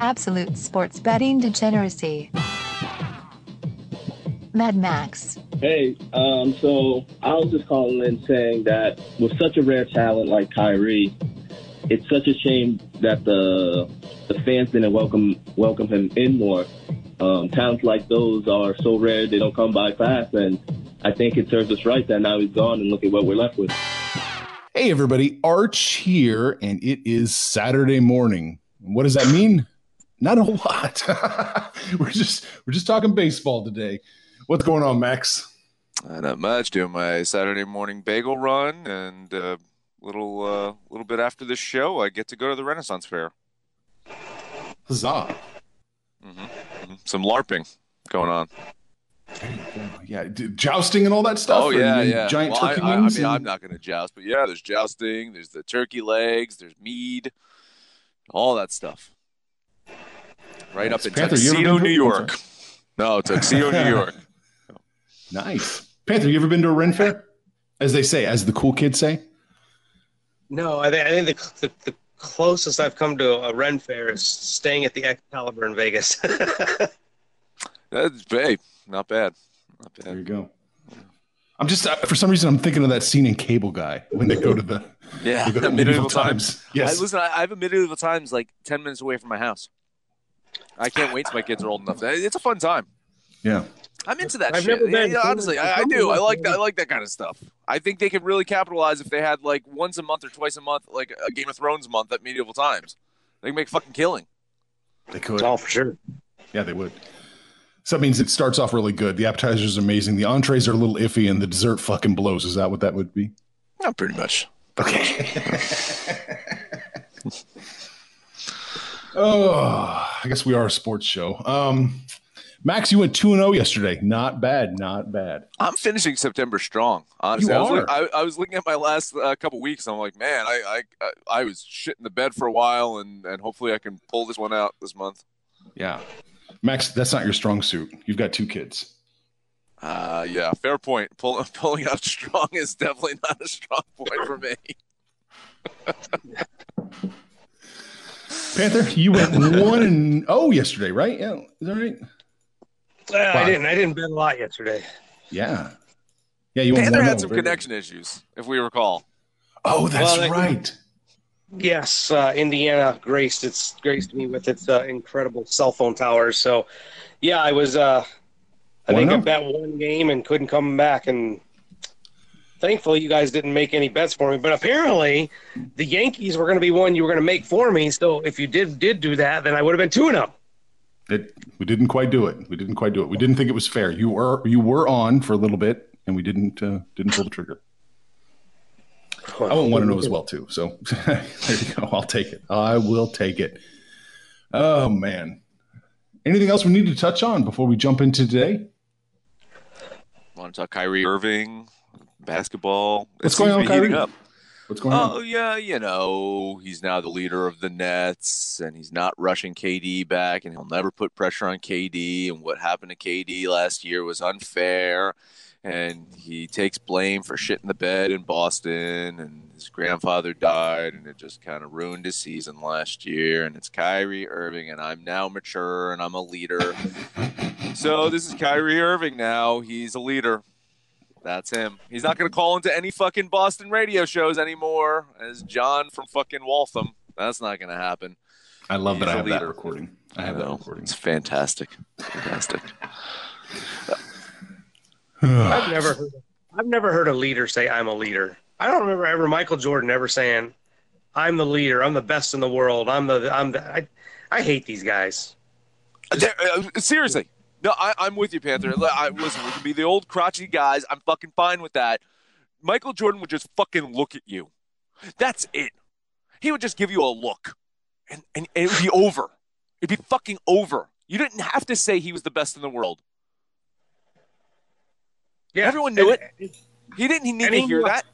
Absolute sports betting degeneracy. Mad Max. Hey, um, so I was just calling in saying that with such a rare talent like Kyrie, it's such a shame that the the fans didn't welcome welcome him in more. Um, talents like those are so rare; they don't come by fast, and I think it serves us right that now he's gone, and look at what we're left with. Hey, everybody, Arch here, and it is Saturday morning. What does that mean? Not a whole lot. we're just we're just talking baseball today. What's going on, Max? Uh, not much. Doing my Saturday morning bagel run, and a uh, little uh, little bit after this show, I get to go to the Renaissance Fair. Huzzah! Mm-hmm. Mm-hmm. Some LARPing going on. Yeah, jousting and all that stuff. Oh yeah, yeah. Giant well, turkey I, I, I mean, and- I'm not going to joust, but yeah, there's jousting. There's the turkey legs. There's mead. All that stuff. Right Nice. up in Panther, Tuxedo, New York. No, Tuxedo, New York. Nice. Panther, you ever been to a Ren Fair? As they say, as the cool kids say. No, I think I think the, the, the closest I've come to a Ren fair is staying at the Excalibur in Vegas. That's hey, not bad. Not bad. There you go. I'm just uh, for some reason I'm thinking of that scene in Cable Guy when they go to the Yeah, they go medieval times. Yes. I, listen, I, I have a medieval times like ten minutes away from my house. I can't wait till my kids are old enough. It's a fun time. yeah. I'm into that I've shit. never Yeah, been. yeah, honestly, I, I do. I like that. I like that kind of stuff. I think they could really capitalize if they had like once a month or twice a month, like a Game of Thrones month at medieval times. They can make fucking killing. They could. oh, for sure. Yeah, they would. So that means it starts off really good. The appetizers are amazing. The entrees are a little iffy, and the dessert fucking blows. Is that what that would be? Not pretty much. Okay. oh, I guess we are a sports show. Um, Max, you went two and zero yesterday. Not bad. Not bad. I'm finishing September strong. Honestly, You I was, are. look- I, I was looking at my last uh, couple weeks. And I'm like, man, I, I I was shitting the bed for a while, and and hopefully I can pull this one out this month. Yeah, Max, that's not your strong suit. You've got two kids. Uh, yeah, fair point. Pull, pulling out strong is definitely not a strong point for me. Panther, you went one and oh yesterday, right? Yeah, is that right? Uh, I didn't. I didn't bet a lot yesterday. Yeah, yeah. You Panther had some Very good. connection issues, if we recall. Oh, that's Well, they- right. Yes, uh, Indiana graced its graced me with its uh, incredible cell phone towers. So, yeah, I was. I think I bet one game and couldn't come back, and thankfully you guys didn't make any bets for me. But apparently, the Yankees were going to be one you were going to make for me. So if you did did do that, then I would have been two and oh. zero. It, we didn't quite do it. We didn't quite do it. We didn't think it was fair. You were you were on for a little bit, and we didn't uh, didn't pull the trigger. I want one to know as well too. So there you go. I'll take it. I will take it. Oh man. Anything else we need to touch on before we jump into today? Want to talk Kyrie Irving, basketball? What's going on with Kyrie? up. What's going Oh on? Oh yeah, you know he's now the leader of the Nets, and he's not rushing KD back, and he'll never put pressure on KD. And what happened to KD last year was unfair, and he takes blame for shit in the bed in Boston, and his grandfather died, and it just kind of ruined his season last year. And it's Kyrie Irving, and I'm now mature, and I'm a leader. So this is Kyrie Irving now. He's a leader. That's him. He's not going to call into any fucking Boston radio shows anymore as John from fucking Waltham. That's not going to happen. I love that I I a have that recording. I have that recording. It's fantastic. Fantastic. I've never heard, I've never heard a leader say I'm a leader. I don't remember ever Michael Jordan ever saying I'm the leader. I'm the best in the world. I'm the I'm the I, I hate these guys. Uh, seriously. No, I, I'm with you, Panther. I, listen, we can be the old crotchety guys. I'm fucking fine with that. Michael Jordan would just fucking look at you. That's it. He would just give you a look, and, and, and it would be over. It'd be fucking over. You didn't have to say he was the best in the world. Yeah, Everyone knew and- it. He didn't need to he hear knew- that.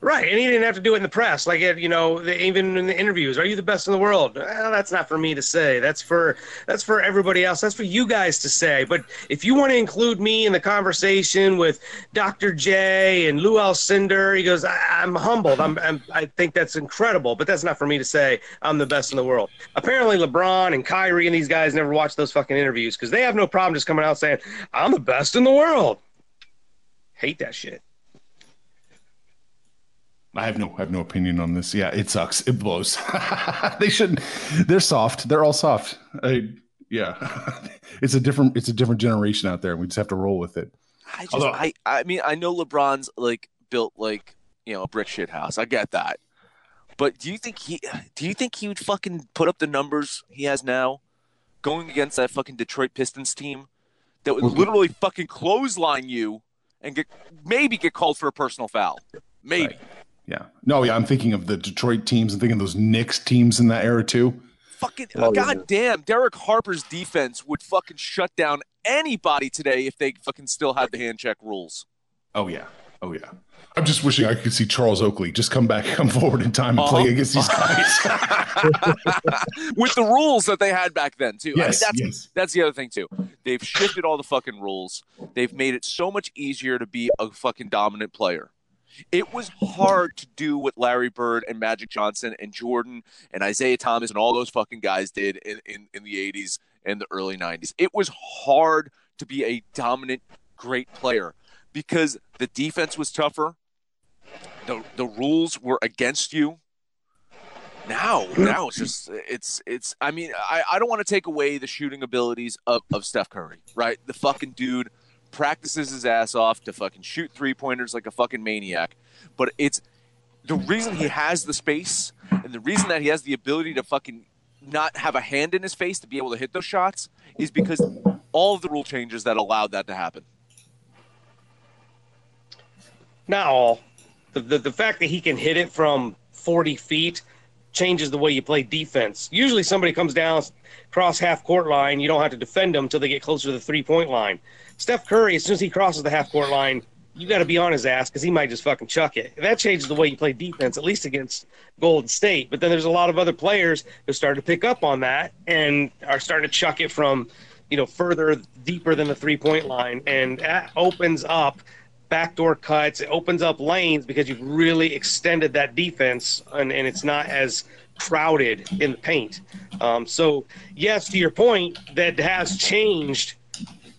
Right, and he didn't have to do it in the press, like it, you know, even in the interviews. Are you the best in the world? Well, that's not for me to say. That's for that's for everybody else. That's for you guys to say. But if you want to include me in the conversation with Dr. J and Lou Alcindor, he goes, I, I'm humbled. I'm, I'm I think that's incredible, but that's not for me to say. I'm the best in the world. Apparently, LeBron and Kyrie and these guys never watch those fucking interviews because they have no problem just coming out saying, I'm the best in the world. Hate that shit. I have no I have no opinion on this. Yeah, it sucks. It blows. they shouldn't. They're soft. They're all soft. I, yeah, it's a different it's a different generation out there. And we just have to roll with it. I just, Although- I, I mean, I know LeBron's like built like you know a brick shit house. I get that, but do you think he, do you think he would fucking put up the numbers he has now, going against that fucking Detroit Pistons team that would literally fucking clothesline you and get maybe get called for a personal foul, maybe. Right. Yeah. No, yeah, I'm thinking of the Detroit teams. I'm thinking of those Knicks teams in that era too. Fucking Oh, yeah. goddamn, Derek Harper's defense would fucking shut down anybody today if they fucking still had the hand check rules. Oh yeah. Oh yeah. I'm just wishing I could see Charles Oakley just come back, come forward in time and Uh-huh. play against these guys. with the rules that they had back then too. Yes, I mean, that's yes. that's the other thing too. They've shifted all the fucking rules. They've made it so much easier to be a fucking dominant player. It was hard to do what Larry Bird and Magic Johnson and Jordan and Isiah Thomas and all those fucking guys did in, in, in the 80s and the early 90s. It was hard to be a dominant, great player because the defense was tougher. The, the rules were against you now now it's just it's it's i mean i, I don't want to take away the shooting abilities of, of steph curry right the fucking dude practices his ass off to fucking shoot three pointers like a fucking maniac but it's the reason he has the space and the reason that he has the ability to fucking not have a hand in his face to be able to hit those shots is because all of the rule changes that allowed that to happen not all. The, the the fact that he can hit it from 40 feet changes the way you play defense. Usually, somebody comes down cross half court line, you don't have to defend them until they get closer to the three point line. Steph Curry, as soon as he crosses the half court line, you got to be on his ass because he might just fucking chuck it. That changes the way you play defense, at least against Golden State. But then there's a lot of other players who started to pick up on that and are starting to chuck it from, you know, further deeper than the three point line, and that opens up backdoor cuts. It opens up lanes because you've really extended that defense, and, and it's not as crowded in the paint. Um, so, yes, to your point, that has changed.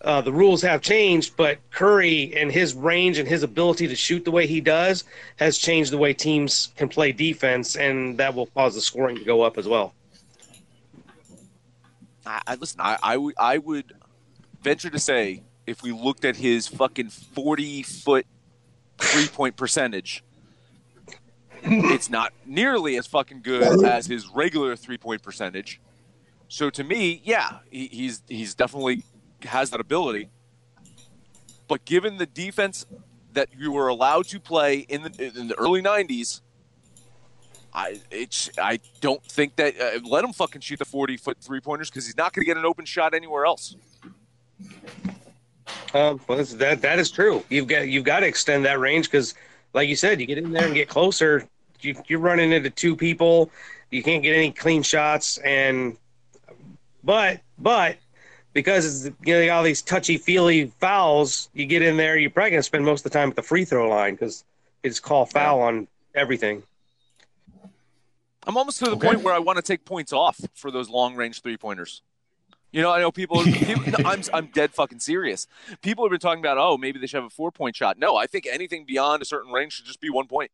Uh, the rules have changed, but Curry and his range and his ability to shoot the way he does has changed the way teams can play defense, and that will cause the scoring to go up as well. I, I listen. I, I would I would venture to say if we looked at his fucking forty foot three point percentage, it's not nearly as fucking good as his regular three point percentage. So to me, yeah, he, he's he's definitely has that ability. But given the defense that you were allowed to play in the in the early '90s. I it's I don't think that uh, let him fucking shoot the 40 foot three pointers because he's not going to get an open shot anywhere else. Um, well, that that is true. You've got you've got to extend that range because, like you said, you get in there and get closer. You, you're running into two people. You can't get any clean shots, and but but because it's, you know, all these touchy feely fouls, you get in there. You're probably gonna spend most of the time at the free throw line because it's call foul on everything. I'm almost to the Okay. point where I want to take points off for those long range three pointers. You know, I know people. people no, I'm I'm dead fucking serious. People have been talking about, oh, maybe they should have a four point shot. No, I think anything beyond a certain range should just be one point.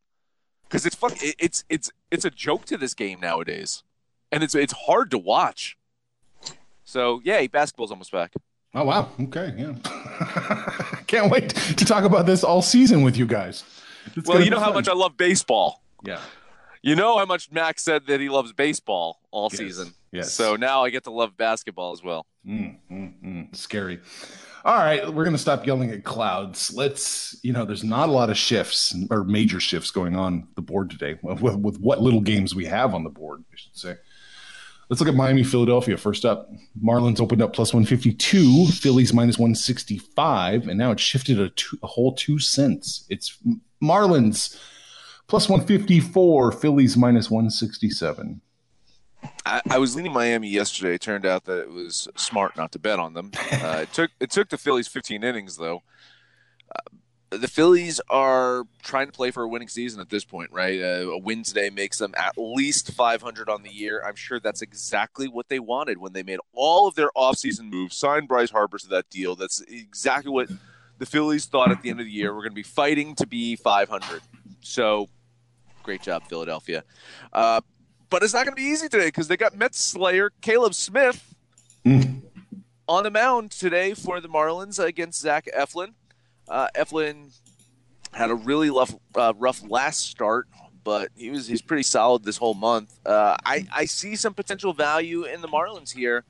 Because it's fuck, it, it's it's it's a joke to this game nowadays, and it's it's hard to watch. So yeah, basketball's almost back. Oh wow. Okay. Yeah. Can't wait to talk about this all season with you guys. It's well, you know how much I love baseball. Yeah. You know how much Max said that he loves baseball all Yes, season. yes. So now I get to love basketball as well. Mm, mm, mm. Scary. All right, we're gonna stop yelling at clouds. Let's, you know, there's not a lot of shifts or major shifts going on the board today. With, with what little games we have on the board, I should say. Let's look at Miami, Philadelphia. First up, Marlins opened up plus 152, Phillies minus 165, and now it's shifted a, two, a whole two cents. It's Marlins plus 154, Phillies minus 167. I, I was leaning Miami yesterday. It turned out that it was smart not to bet on them. Uh, it took it took the Phillies 15 innings though. The Phillies are trying to play for a winning season at this point, right? Uh, a win today makes them at least 500 on the year. I'm sure that's exactly what they wanted when they made all of their offseason moves, signed Bryce Harper to that deal. That's exactly what the Phillies thought at the end of the year. We're going to be fighting to be 500. So, great job, Philadelphia. Uh, but it's not going to be easy today because they got Mets Slayer Caleb Smith Mm. on the mound today for the Marlins against Zach Eflin. Uh, Eflin had a really rough, uh, rough last start, but he was he's pretty solid this whole month. Uh, I I see some potential value in the Marlins here,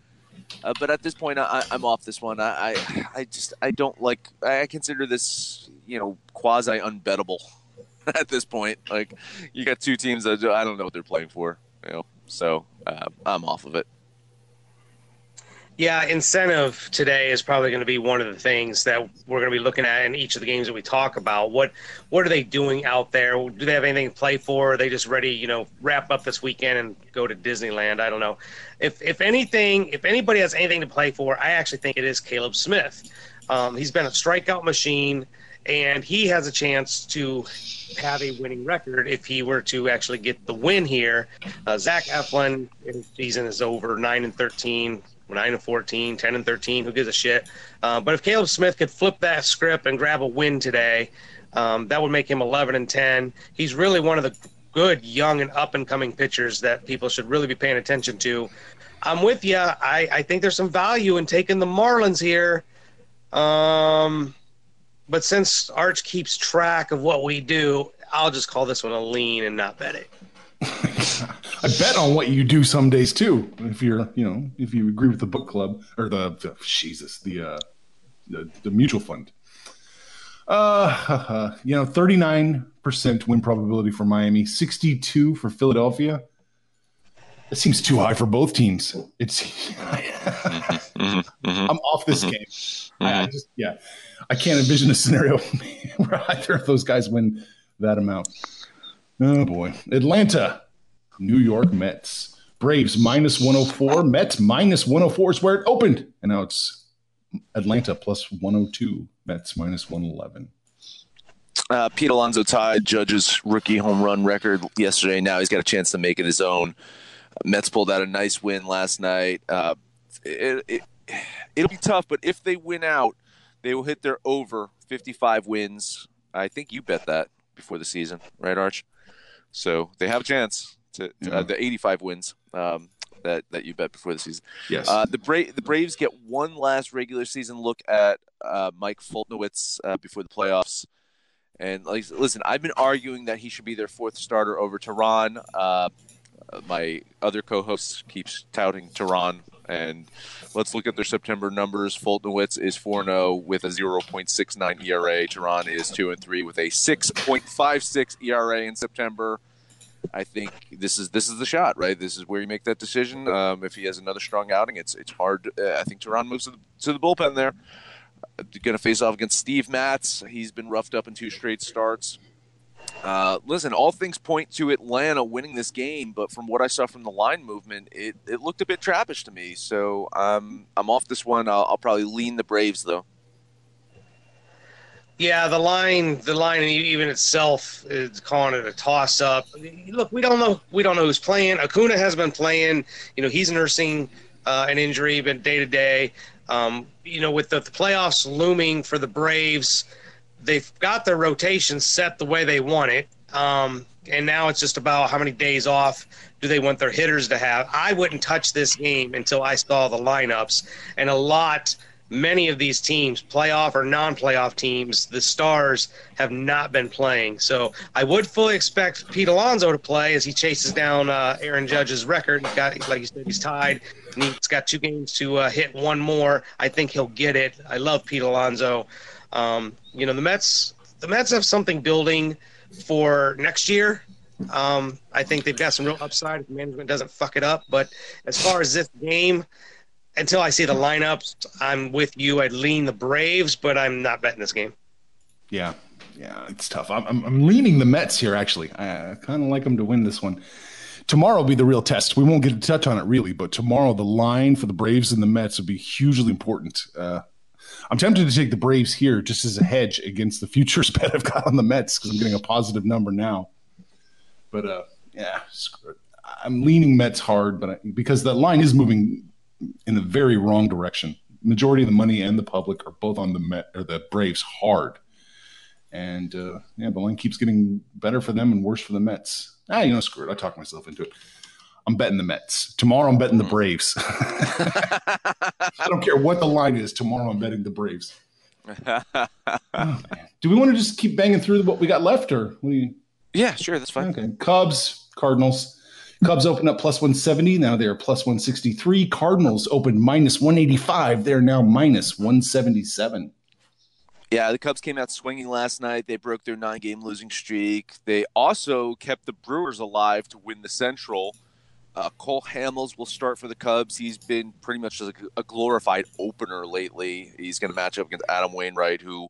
uh, but at this point I, I'm off this one. I, I I just I don't like I consider this you know quasi unbettable at this point. Like you got two teams that I don't know what they're playing for, you know. So uh, I'm off of it. Yeah, incentive today is probably going to be one of the things that we're going to be looking at in each of the games that we talk about. What what are they doing out there? Do they have anything to play for? Are they just ready, you know, wrap up this weekend and go to Disneyland? I don't know. If if anything, if anybody has anything to play for, I actually think it is Caleb Smith. Um, he's been a strikeout machine, and he has a chance to have a winning record if he were to actually get the win here. Uh, Zach Eflin, his season is over, nine and thirteen. 9 and 14, 10 and 13, who gives a shit? Uh, but if Caleb Smith could flip that script and grab a win today, um, that would make him 11 and 10. He's really one of the good, young, and up and coming pitchers that people should really be paying attention to. I'm with you. I, I think there's some value in taking the Marlins here. Um, but since Arch keeps track of what we do, I'll just call this one a lean and not bet it. I bet on what you do some days too. If you're, you know, if you agree with the book club or the, the Jesus, the uh, the, the mutual fund. Uh, you know, thirty nine percent win probability for Miami, sixty two for Philadelphia. It seems too high for both teams. It's I'm off this game. I, I just yeah, I can't envision a scenario where either of those guys win that amount. Oh boy, Atlanta, New York Mets, Braves minus 104, Mets minus 104 is where it opened, and now it's Atlanta plus 102, Mets minus 111. Uh, Pete Alonso tied Judge's rookie home run record yesterday. Now he's got a chance to make it his own. Mets pulled out a nice win last night. Uh, it, it, it'll be tough, but if they win out, they will hit their over 55 wins. I think you bet that before the season, right, Arch? So they have a chance to, to Yeah. uh, the 85 wins um, that that you bet before the season. Yes. Uh, the Bra- the Braves get one last regular season look at uh, Mike Foltynewicz uh, before the playoffs. And like, listen, I've been arguing that he should be their fourth starter over Teheran. Uh, Uh, my other co-host keeps touting Teheran, and let's look at their September numbers. Foltynewicz is 4-0 with a 0.69 ERA. Teheran is 2 and 3 with a 6.56 ERA in September. I think this is this is the shot, right? This is where you make that decision. Um, if he has another strong outing, it's it's hard. Uh, I think Teheran moves to the, to the bullpen there. Uh, going to face off against Steve Matz. He's been roughed up in two straight starts. Uh, listen, all things point to Atlanta winning this game, but from what I saw from the line movement, it, it looked a bit trappish to me. So um, I'm off this one. I'll, I'll probably lean the Braves though. Yeah, the line, the line, even itself is calling it a toss-up. Look, we don't know. We don't know who's playing. Acuna has been playing. You know, he's nursing uh, an injury, but day to day. Um, you know, with the, the playoffs looming for the Braves, they've got their rotation set the way they want it. Um, and now it's just about how many days off do they want their hitters to have. I wouldn't touch this game until I saw the lineups, and a lot many of these teams, playoff or non-playoff teams, the stars have not been playing. So I would fully expect Pete Alonso to play as he chases down uh, Aaron Judge's record. He's got, like you said, he's tied, and he's got two games to uh, hit one more. I think he'll get it. I love Pete Alonso. Um, you know, the Mets, the Mets have something building for next year. Um, I think they've got some real upside if management doesn't fuck it up. But as far as this game, until I see the lineups, I'm with you. I'd lean the Braves, but I'm not betting this game. Yeah, yeah, it's tough. I'm, I'm, I'm leaning the Mets here, actually. I, I kind of like them to win this one. Tomorrow will be the real test. We won't get to touch on it really, but tomorrow the line for the Braves and the Mets will be hugely important. Uh, I'm tempted to take the Braves here just as a hedge against the futures bet I've got on the Mets because I'm getting a positive number now. But uh, yeah, I'm leaning Mets hard, but I, because the line is moving in the very wrong direction. Majority of the money and the public are both on the Met or the Braves hard, and uh, yeah, the line keeps getting better for them and worse for the Mets. Ah, you know, screw it. I talked myself into it. I'm betting the Mets. Tomorrow I'm betting the Braves. I don't care what the line is. Tomorrow I'm betting the Braves. oh, do we want to just keep banging through what we got left, or what do you? Yeah, sure, that's fine. Okay, Cubs, Cardinals. Cubs open up plus 170. Now they are plus 163. Cardinals open minus 185. They're now minus 177. Yeah, the Cubs came out swinging last night. They broke their nine game losing streak. They also kept the Brewers alive to win the Central. Uh, Cole Hamels will start for the Cubs. He's been pretty much like a glorified opener lately. He's going to match up against Adam Wainwright, who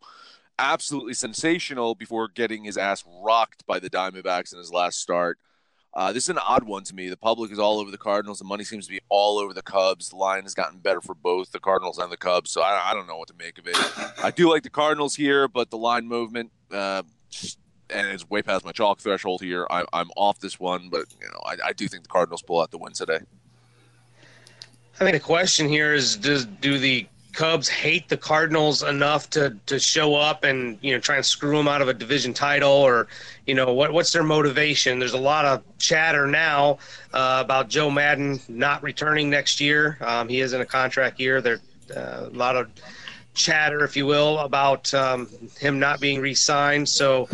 absolutely sensational before getting his ass rocked by the Diamondbacks in his last start. Uh, this is an odd one to me. The public is all over the Cardinals. The money seems to be all over the Cubs. The line has gotten better for both the Cardinals and the Cubs. So I, I don't know what to make of it. I do like the Cardinals here, but the line movement, uh, and it's way past my chalk threshold here. I, am off this one, but you know I, I do think the Cardinals pull out the win today. I think the question here is: Does do the Cubs hate the Cardinals enough to to show up and you know try and screw them out of a division title, or you know what what's their motivation? There's a lot of chatter now uh, about Joe Maddon not returning next year. Um, he is in a contract year. There's uh, a lot of chatter, if you will, about um, him not being re-signed. So.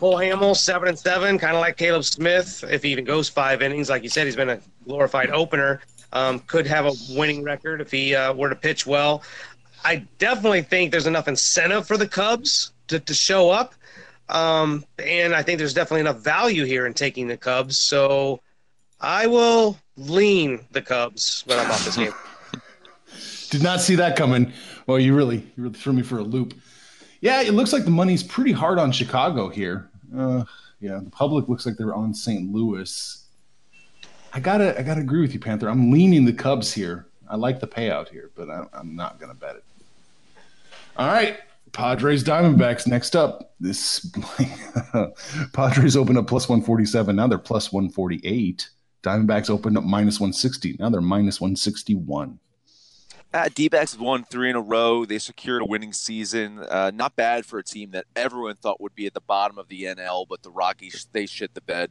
Cole Hamels, seven and seven, kind of like Caleb Smith. If he even goes five innings, like you said, he's been a glorified opener um, could have a winning record if he uh, were to pitch well. I definitely think there's enough incentive for the Cubs to, to show up. Um, and I think there's definitely enough value here in taking the Cubs. So I will lean the Cubs, but I'm off this game. Did not see that coming. Well, you really, you really threw me for a loop. Yeah, it looks like the money's pretty hard on Chicago here. Uh, yeah, the public looks like they're on St. Louis. I gotta I gotta agree with you, Panther. I'm leaning the Cubs here. I like the payout here, but I, I'm not gonna bet it. All right, Padres Diamondbacks next up. This Padres opened up plus 147. Now they're plus 148. Diamondbacks opened up minus 160. Now they're minus 161. Uh, D-backs have won three in a row. They secured a winning season. Uh, not bad for a team that everyone thought would be at the bottom of the NL, but the Rockies they shit the bed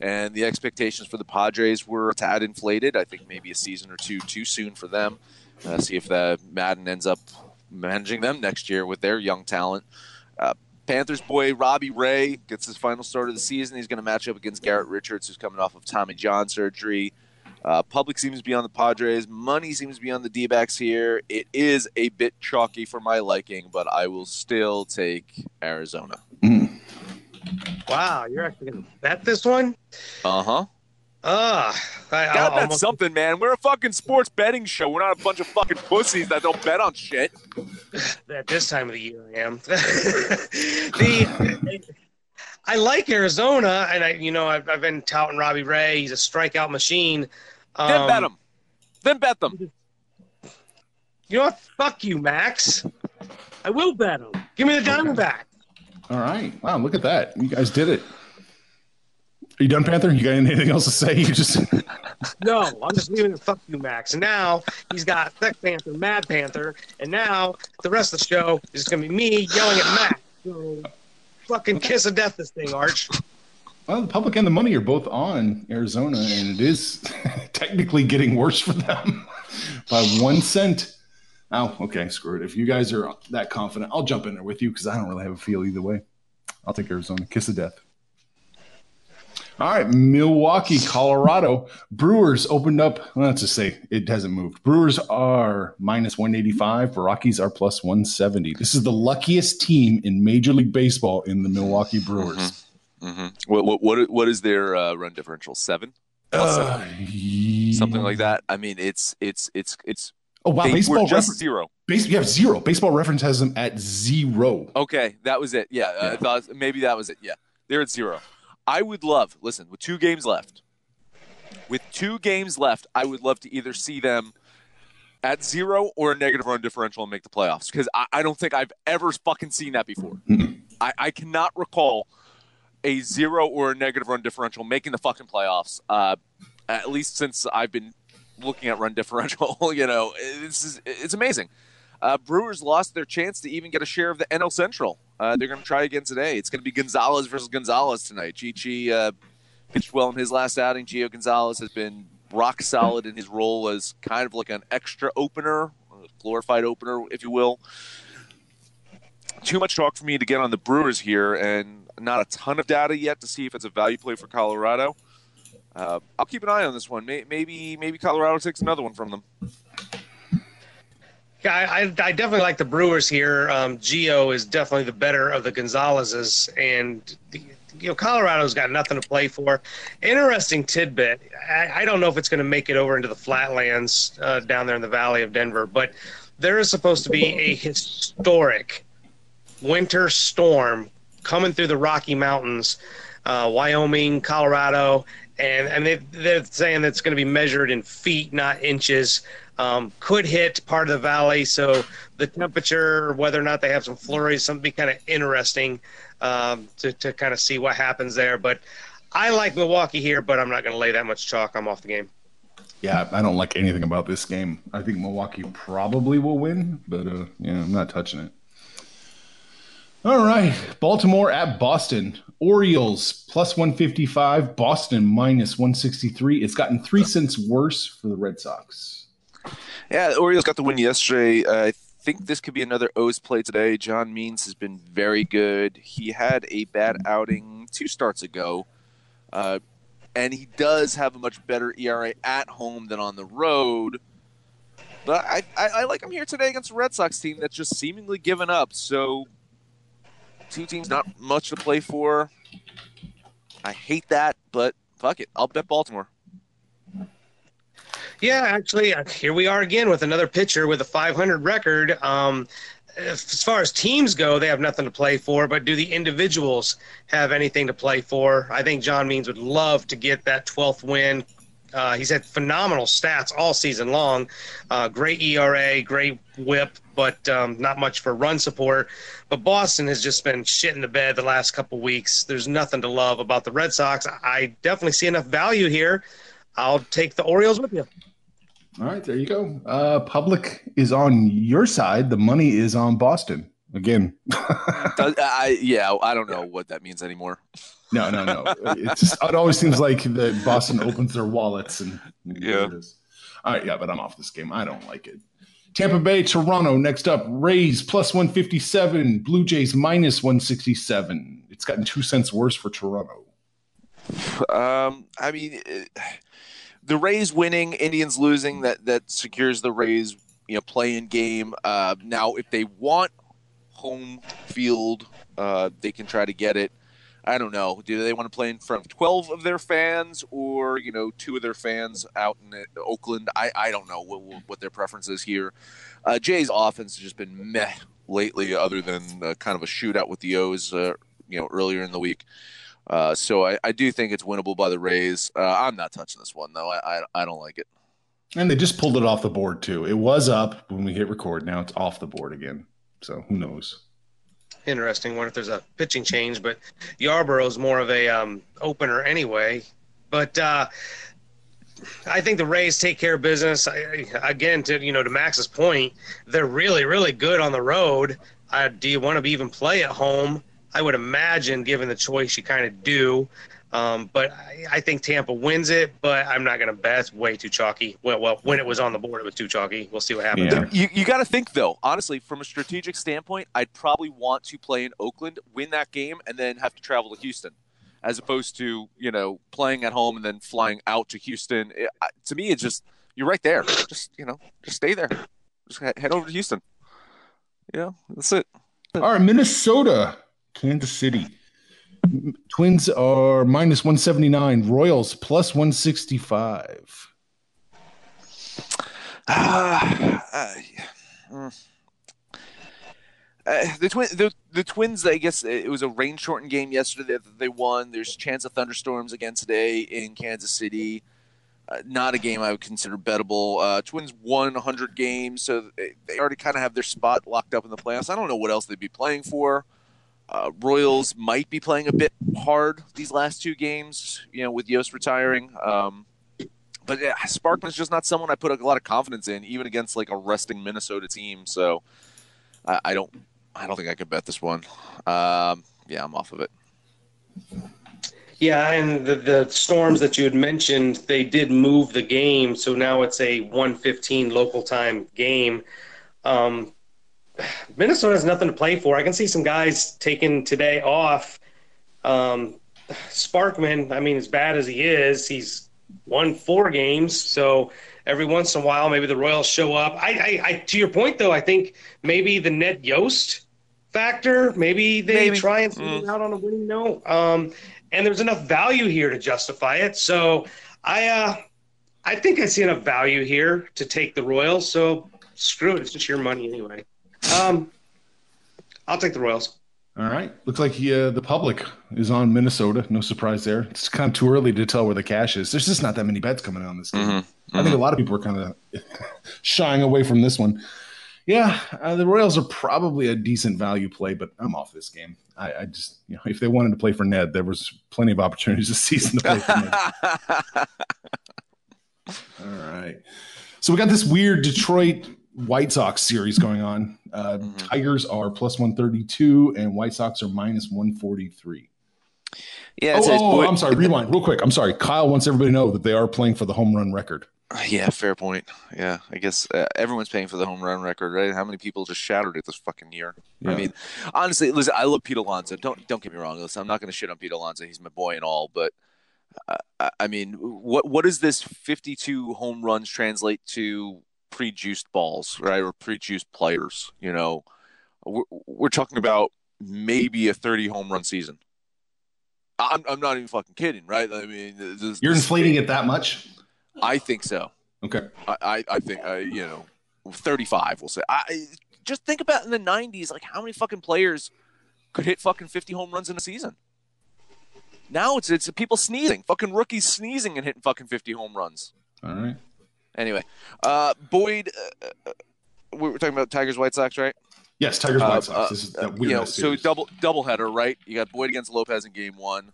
and the expectations for the Padres were a tad inflated. I think maybe a season or two too soon for them. Uh, see if the Maddon ends up managing them next year with their young talent. Uh, Panthers boy Robbie Ray gets his final start of the season. He's going to match up against Garrett Richards, who's coming off of Tommy John surgery. Uh, public seems to be on the Padres. Money seems to be on the D backs here. It is a bit chalky for my liking, but I will still take Arizona. Wow, you're actually going to bet this one? Uh huh. Ah, I, Gotta bet almost- something, man. We're a fucking sports betting show. We're not a bunch of fucking pussies that don't bet on shit. at this time of the year I am. the I like Arizona, and I you know I've, I've been touting Robbie Ray. He's a strikeout machine. Um, Then bet them. Then bet them. You know what? Fuck you, Max. I will bet him. Give me the Diamondback. All right. Wow, look at that. You guys did it. Are you done, Panther? You got anything else to say? You just No, I'm just leaving it. Fuck you, Max. And now he's got Sex Panther, Mad Panther, and now the rest of the show is gonna be me yelling at Max. So fucking kiss of death this thing, Arch. well, the public and the money are both on Arizona, and it is technically getting worse for them by one cent. Oh, okay, screw it. If you guys are that confident, I'll jump in there with you because I don't really have a feel either way. I'll take Arizona. Kiss of death. All right, Milwaukee, Colorado. Brewers opened up. well, Let's just say it hasn't moved. Brewers are minus 185. Rockies are plus 170. This is the luckiest team in Major League Baseball in the Milwaukee Brewers. hmm What, what what what is their uh, run differential? Seven, Uh, something like that. I mean, it's it's it's it's. Oh wow, they baseball just reference. zero. Base, you have zero. Baseball reference has them at zero. Okay, that was it. Yeah, I thought maybe that was it. Yeah, they're at zero. I would love. Listen, with two games left, with two games left, I would love to either see them at zero or a negative run differential and make the playoffs because I, I don't think I've ever fucking seen that before. I, I cannot recall a zero or a negative run differential making the fucking playoffs. Uh, at least since I've been looking at run differential. You know, this is it's amazing. Uh, Brewers lost their chance to even get a share of the NL Central. Uh, they're going to try again today. It's going to be Gonzalez versus Gonzalez tonight. Chichi uh, pitched well in his last outing. Gio Gonzalez has been rock solid in his role as kind of like an extra opener, glorified opener, if you will. Too much talk for me to get on the Brewers here, and not a ton of data yet to see if it's a value play for Colorado. Uh, I'll keep an eye on this one. Maybe maybe Colorado takes another one from them. Yeah, I, I, definitely like the Brewers here. Um, Gio is definitely the better of the Gonzaleses, and you know Colorado's got nothing to play for. Interesting tidbit. I, I don't know if it's going to make it over into the flatlands uh, down there in the valley of Denver, but there is supposed to be a historic winter storm coming through the Rocky Mountains, uh, Wyoming, Colorado, and and they, they're saying that it's going to be measured in feet, not inches. Um, could hit part of the valley, so the temperature, whether or not they have some flurries, something be kind of interesting um, to to kind of see what happens there. But I like Milwaukee here, but I'm not going to lay that much chalk. I'm off the game. Yeah, I don't like anything about this game. I think Milwaukee probably will win, but uh, yeah, I'm not touching it. All right, Baltimore at Boston. Orioles plus 155, Boston minus 163. It's gotten three cents worse for the Red Sox. Yeah, the Orioles got the win yesterday. I think this could be another O's play today. John Means has been very good. He had a bad outing two starts ago, uh, and he does have a much better ERA at home than on the road. But I, I, I like him here today against a Red Sox team that's just seemingly given up. So, two teams not much to play for. I hate that, but fuck it. I'll bet Baltimore. Yeah, actually, uh, here we are again with another pitcher with a 500 record. Um, as far as teams go, they have nothing to play for, but do the individuals have anything to play for? I think John Means would love to get that 12th win. Uh, he's had phenomenal stats all season long. Uh, great ERA, great whip, but um, not much for run support. But Boston has just been shit in the bed the last couple weeks. There's nothing to love about the Red Sox. I definitely see enough value here. I'll take the Orioles with you. All right, there you go. Uh, public is on your side. The money is on Boston. Again, Does- I, yeah, I don't know what that means anymore. no, no, no. It's just, it always seems like the Boston opens their wallets and Yeah. it. All right, yeah, but I'm off this game. I don't like it. Tampa Bay, Toronto. Next up, Rays plus 157, Blue Jays minus 167. It's gotten two cents worse for Toronto. Um, I mean, eh, the Rays winning, Indians losing. That that secures the Rays, you know, play-in game. Uh, now, if they want home field, uh, they can try to get it. I don't know. Do they want to play in front of twelve of their fans, or you know, two of their fans out in uh, Oakland? I I don't know what what their preference is here. Uh, Jay's offense has just been meh lately, other than uh, kind of a shootout with the O's, uh, you know, earlier in the week. Uh, so I, I do think it's winnable by the Rays. Uh, I'm not touching this one though. I, I I don't like it. And they just pulled it off the board too. It was up when we hit record. Now it's off the board again. So who knows? Interesting. Wonder if there's a pitching change, but Yarbrough's more of a um, opener anyway. But uh, I think the Rays take care of business. I, I- again, to you know, to Max's point, they're really, really good on the road. Uh, do you want to even play at home? I would imagine, given the choice, you kind of do. Um, but I, I think Tampa wins it, but I'm not going to bet. It's way too chalky. Well, well, when it was on the board, it was too chalky. We'll see what happens. Yeah. You, you got to think though, honestly, from a strategic standpoint, I'd probably want to play in Oakland, win that game, and then have to travel to Houston, as opposed to you know playing at home and then flying out to Houston. It, to me, it's just you're right there. Just you know, just stay there. Just head over to Houston. You know, that's it. All right, Minnesota, Kansas City. Twins are minus 179, Royals plus 165. Ah, uh, mm. Uh, the twin, the, the Twins. I guess it was a rain shortened game yesterday that they won. There's chance of thunderstorms again today in Kansas City. Uh, not a game I would consider bettable. Uh, Twins won 100 games, so they already kind of have their spot locked up in the playoffs. I don't know what else they'd be playing for. Uh, Royals might be playing a bit hard these last two games, you know, with Yost retiring. Um, but yeah, Sparkman's just not someone I put a lot of confidence in, even against like a resting Minnesota team. So I, I don't, I don't think I could bet this one. Um, yeah, I'm off of it. Yeah, and the, the storms that you had mentioned, they did move the game, so now it's a 115 local time game. Um, Minnesota has nothing to play for. I can see some guys taking today off. Um, Sparkman, I mean, as bad as he is, he's won four games, so every once in a while, maybe the Royals show up. I, I, I to your point though, I think maybe the Ned Yost factor, maybe they Maybe. try and figure it out on a winning note. Um, and there's enough value here to justify it. So I uh I think I see enough value here to take the Royals. So screw it, it's just your money anyway. Um I'll take the Royals. All right. Looks like he, uh, the public is on Minnesota. No surprise there. It's kind of too early to tell where the cash is. There's just not that many bets coming on this game. I think a lot of people are kind of shying away from this one. Yeah, uh, the Royals are probably a decent value play, but I'm off this game. I, I just, you know, if they wanted to play for Ned, there was plenty of opportunities this season to play for Ned. All right. So we got this weird Detroit White Sox series going on. Uh, Tigers are plus 132 and White Sox are minus 143. Yeah, Oh, it's oh, I'm sorry. Rewind real quick. I'm sorry. Kyle wants everybody to know that they are playing for the home run record. Yeah, fair point. Yeah, I guess uh, everyone's paying for the home run record, right? How many people just shattered it this fucking year? I mean, honestly, listen, I love Pete Alonso. Don't don't get me wrong. Listen, I'm not going to shit on Pete Alonso. He's my boy and all, but uh, I- I mean, what what does this 52 home runs translate to pre-juiced balls, right, or pre-juiced players? You know, we're, we're talking about maybe a 30 home run season. I'm I'm not even fucking kidding, right? I mean, this, You're inflating it that much? I think so. Okay. I, I, I think uh, you know, thirty-five. We'll say. I just think about in the '90s, like how many fucking players could hit fucking fifty home runs in a season. Now it's it's people sneezing, fucking rookies sneezing and hitting fucking fifty home runs. All right. Anyway, uh, Boyd, uh, uh, we were talking about Tigers White Sox, right? Yes, Tigers Uh, White Sox. uh, this is that you know, so double double header, right? You got Boyd against Lopez in game one.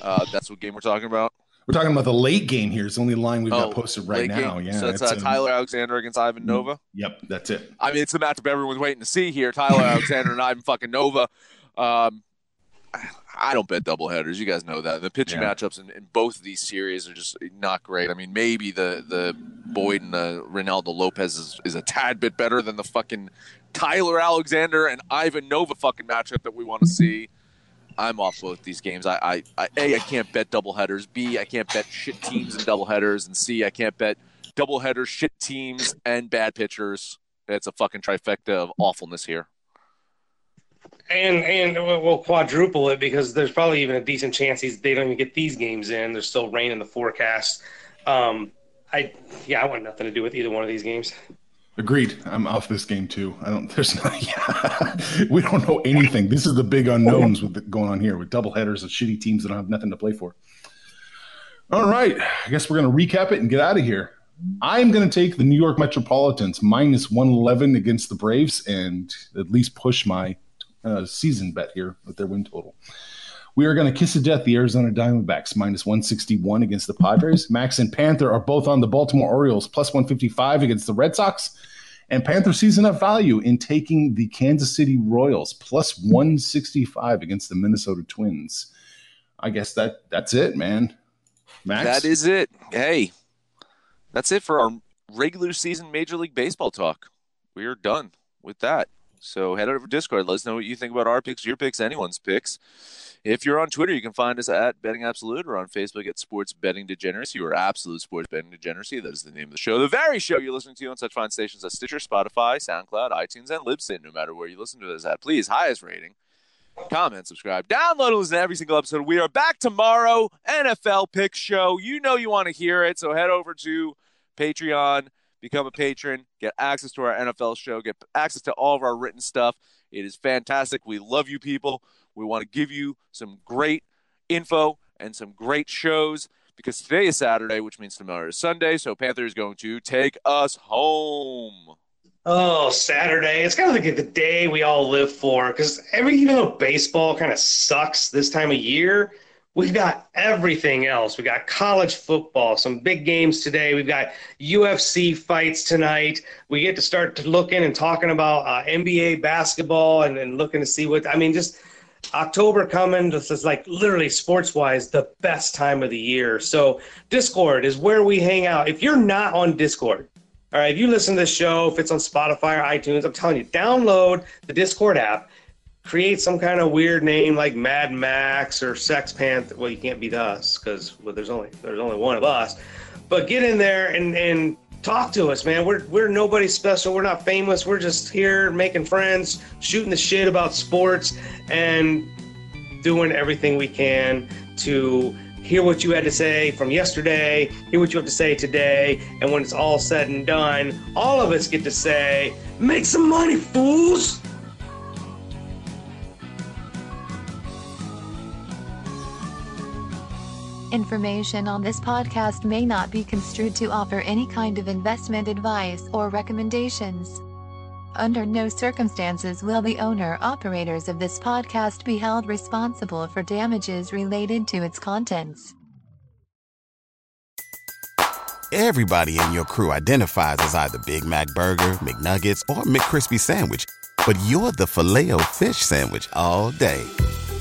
Uh, that's what game we're talking about. We're talking about the late game here. It's the only line we've Oh, got posted right now. game. Yeah. so that's it's, uh, um, Tyler Alexander against Ivan Nova. Yep, that's it. I mean, it's the matchup everyone's waiting to see here. Tyler Alexander and Ivan fucking Nova. Um, I don't bet doubleheaders. You guys know that. The pitching Yeah. matchups in, in both of these series are just not great. I mean, maybe the the Boyd and uh, Reynaldo Lopez is, is a tad bit better than the fucking Tyler Alexander and Ivan Nova fucking matchup that we want to see. I'm off both these games. I, I, I, a, I can't bet double headers. B, I can't bet shit teams and double headers. And C, I can't bet double headers, shit teams, and bad pitchers. It's a fucking trifecta of awfulness here. And and we'll quadruple it because there's probably even a decent chance these, they don't even get these games in. There's still rain in the forecast. Um, I yeah, I want nothing to do with either one of these games. Agreed. I'm off this game too. I don't. There's not. Yeah, we don't know anything. This is the big unknowns with the, going on here with double headers of shitty teams that don't have nothing to play for. All right. I guess we're to recap it and get out of here. I'm going to take the New York Metropolitans minus 111 against the Braves and at least push my uh, season bet here with their win total. We are going to kiss to death the Arizona Diamondbacks minus 161 against the Padres. Max and Panther are both on the Baltimore Orioles plus 155 against the Red Sox. And Panther season up value in taking the Kansas City Royals plus 165 against the Minnesota Twins. I guess that that's it, man. Max? That is it. Hey, that's it for our regular season Major League Baseball talk. We are done with that. So head over to Discord. Let us know what you think about our picks, your picks, anyone's picks. If you're on Twitter, you can find us at Betting Absolute or on Facebook at Sports Betting Degeneracy or Absolute Sports Betting Degeneracy. That is the name of the show. The very show you're listening to on such fine stations as Stitcher, Spotify, SoundCloud, iTunes, and Libsyn. No matter where you listen to this at, please, highest rating, comment, subscribe, download, and listen to every single episode. We are back tomorrow. NFL Pick Show. You know you want to hear it, so head over to Patreon become a patron, get access to our NFL show, get access to all of our written stuff. It is fantastic. We love you people. We want to give you some great info and some great shows because today is Saturday, which means tomorrow is Sunday. So Panther is going to take us home. Oh, Saturday. It's kind of like the day we all live for because every, even though baseball kind of sucks this time of year, We've got everything else. We've got college football, some big games today. We've got UFC fights tonight. We get to start looking and talking about uh, NBA basketball and, and looking to see what I mean. Just October coming. This is like literally sports wise the best time of the year. So Discord is where we hang out. If you're not on Discord, all right, if you listen to this show, if it's on Spotify or iTunes, I'm telling you, download the Discord app create some kind of weird name like Mad Max or Sex Panther. Well, you can't beat us because well, there's only there's only one of us. But get in there and and talk to us, man. We're we're nobody special. We're not famous. We're just here making friends, shooting the shit about sports, and doing everything we can to hear what you had to say from yesterday, hear what you have to say today, and when it's all said and done, all of us get to say, "Make some money, fools." Information on this podcast may not be construed to offer any kind of investment advice or recommendations. Under no circumstances will the owner operators of this podcast be held responsible for damages related to its contents. Everybody in your crew identifies as either Big Mac Burger, McNuggets, or McCrispy Sandwich, but you're the Filet-O-Fish Sandwich all day